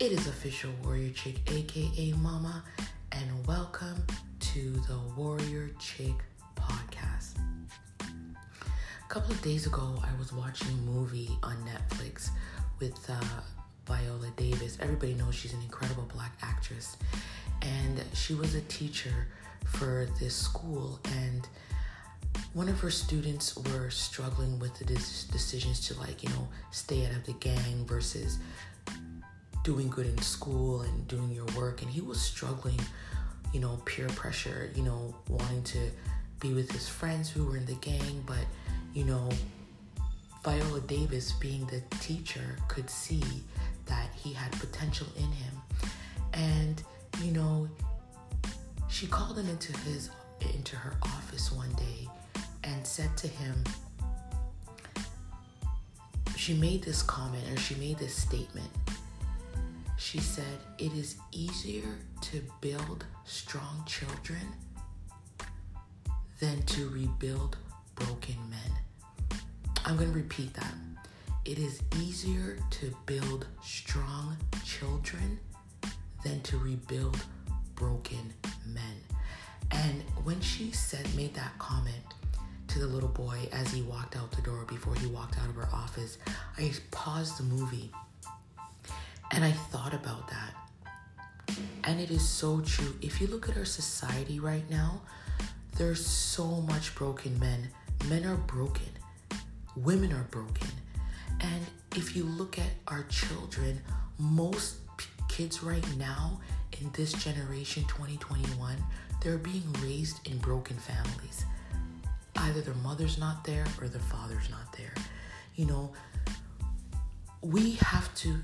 It is official Warrior Chick, aka Mama, and welcome to the Warrior Chick podcast. A couple of days ago, I was watching a movie on Netflix with uh, Viola Davis. Everybody knows she's an incredible black actress, and she was a teacher for this school and one of her students were struggling with the decisions to like you know stay out of the gang versus doing good in school and doing your work and he was struggling you know peer pressure you know wanting to be with his friends who were in the gang but you know viola davis being the teacher could see that he had potential in him and you know she called him into his into her office one day and said to him, she made this comment or she made this statement. She said, It is easier to build strong children than to rebuild broken men. I'm going to repeat that. It is easier to build strong children than to rebuild broken men. And when she said, made that comment, to the little boy as he walked out the door before he walked out of her office. I paused the movie and I thought about that. And it is so true. If you look at our society right now, there's so much broken men. Men are broken, women are broken. And if you look at our children, most p- kids right now in this generation 2021, they're being raised in broken families either their mother's not there or their father's not there. You know, we have to,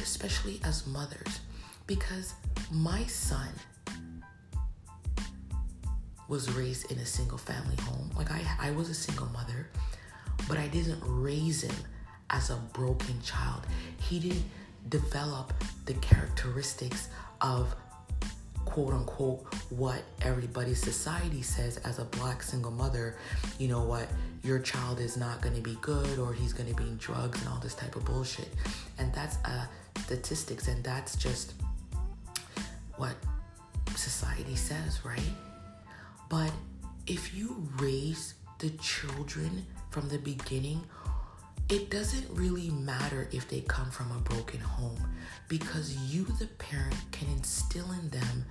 especially as mothers, because my son was raised in a single family home. Like I, I was a single mother, but I didn't raise him as a broken child. He didn't develop the characteristics of quote unquote what everybody's society says as a black single mother, you know what, your child is not going to be good or he's going to be in drugs and all this type of bullshit. And that's uh, statistics and that's just what society says, right? But if you raise the children from the beginning, it doesn't really matter if they come from a broken home because you, the parent, can instill in them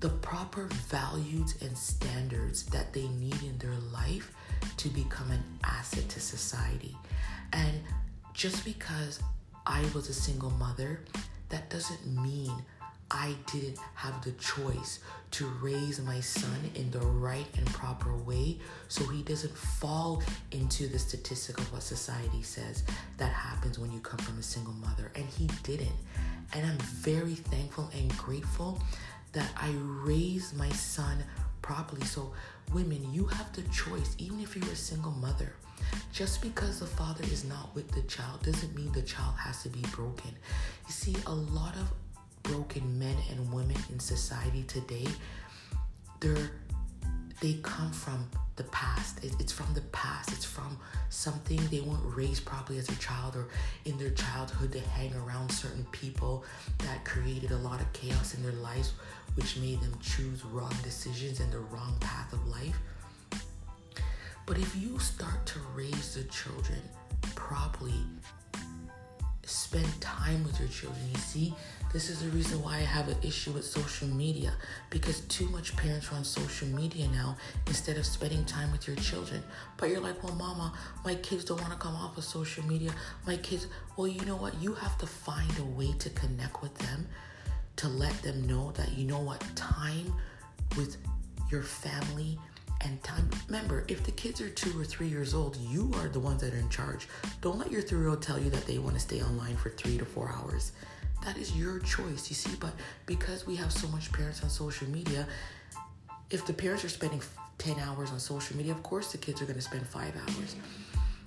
the proper values and standards that they need in their life to become an asset to society. And just because I was a single mother, that doesn't mean I didn't have the choice to raise my son in the right and proper way so he doesn't fall into the statistic of what society says that happens when you come from a single mother. And he didn't. And I'm very thankful and grateful that I raised my son properly. So, women, you have the choice, even if you're a single mother. Just because the father is not with the child doesn't mean the child has to be broken. You see, a lot of broken men and women in society today, they're they come from the past. it's from the past. It's from something they weren't raised properly as a child or in their childhood they hang around certain people that created a lot of chaos in their lives, which made them choose wrong decisions and the wrong path of life. But if you start to raise the children properly, spend time with your children, you see, this is the reason why I have an issue with social media because too much parents are on social media now instead of spending time with your children. But you're like, well, mama, my kids don't want to come off of social media. My kids, well, you know what? You have to find a way to connect with them to let them know that you know what time with your family and time. Remember, if the kids are two or three years old, you are the ones that are in charge. Don't let your three year old tell you that they want to stay online for three to four hours. That is your choice, you see. But because we have so much parents on social media, if the parents are spending 10 hours on social media, of course the kids are going to spend five hours.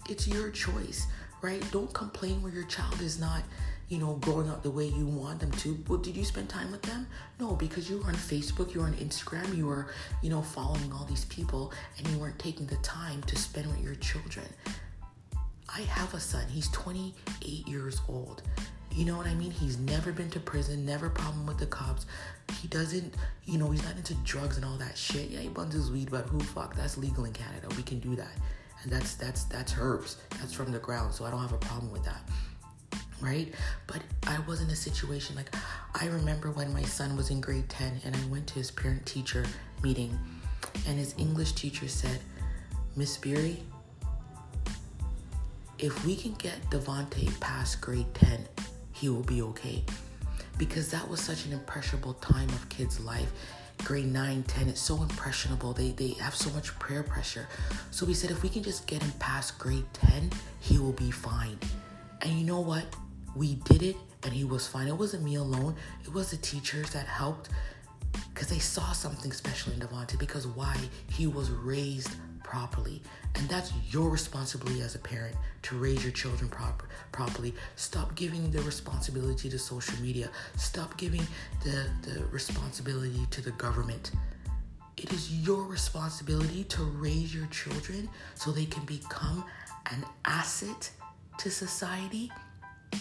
It's your choice, right? Don't complain where your child is not, you know, growing up the way you want them to. Well, did you spend time with them? No, because you were on Facebook, you were on Instagram, you were, you know, following all these people, and you weren't taking the time to spend with your children. I have a son, he's 28 years old You know what I mean? He's never been to prison, never problem with the cops. He doesn't, you know, he's not into drugs and all that shit. Yeah, he buns his weed, but who fuck? That's legal in Canada. We can do that. And that's that's that's herbs. That's from the ground. So I don't have a problem with that. Right? But I was in a situation like I remember when my son was in grade 10 and I went to his parent teacher meeting and his English teacher said, Miss Beery, if we can get Devonte past grade 10, he will be okay. Because that was such an impressionable time of kids' life. Grade 9, 10, it's so impressionable. They, they have so much prayer pressure. So we said, if we can just get him past grade 10, he will be fine. And you know what? We did it and he was fine. It wasn't me alone, it was the teachers that helped because they saw something special in Devonte. Because why? He was raised properly. And that's your responsibility as a parent to raise your children proper, properly. Stop giving the responsibility to social media. Stop giving the, the responsibility to the government. It is your responsibility to raise your children so they can become an asset to society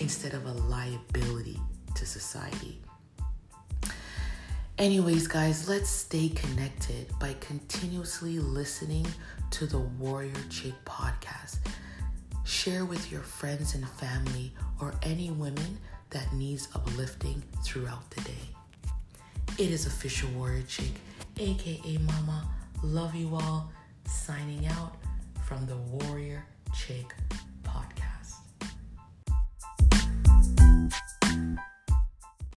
instead of a liability to society. Anyways, guys, let's stay connected by continuously listening to the Warrior Chick podcast. Share with your friends and family or any women that needs uplifting throughout the day. It is official Warrior Chick, aka Mama. Love you all. Signing out from the Warrior Chick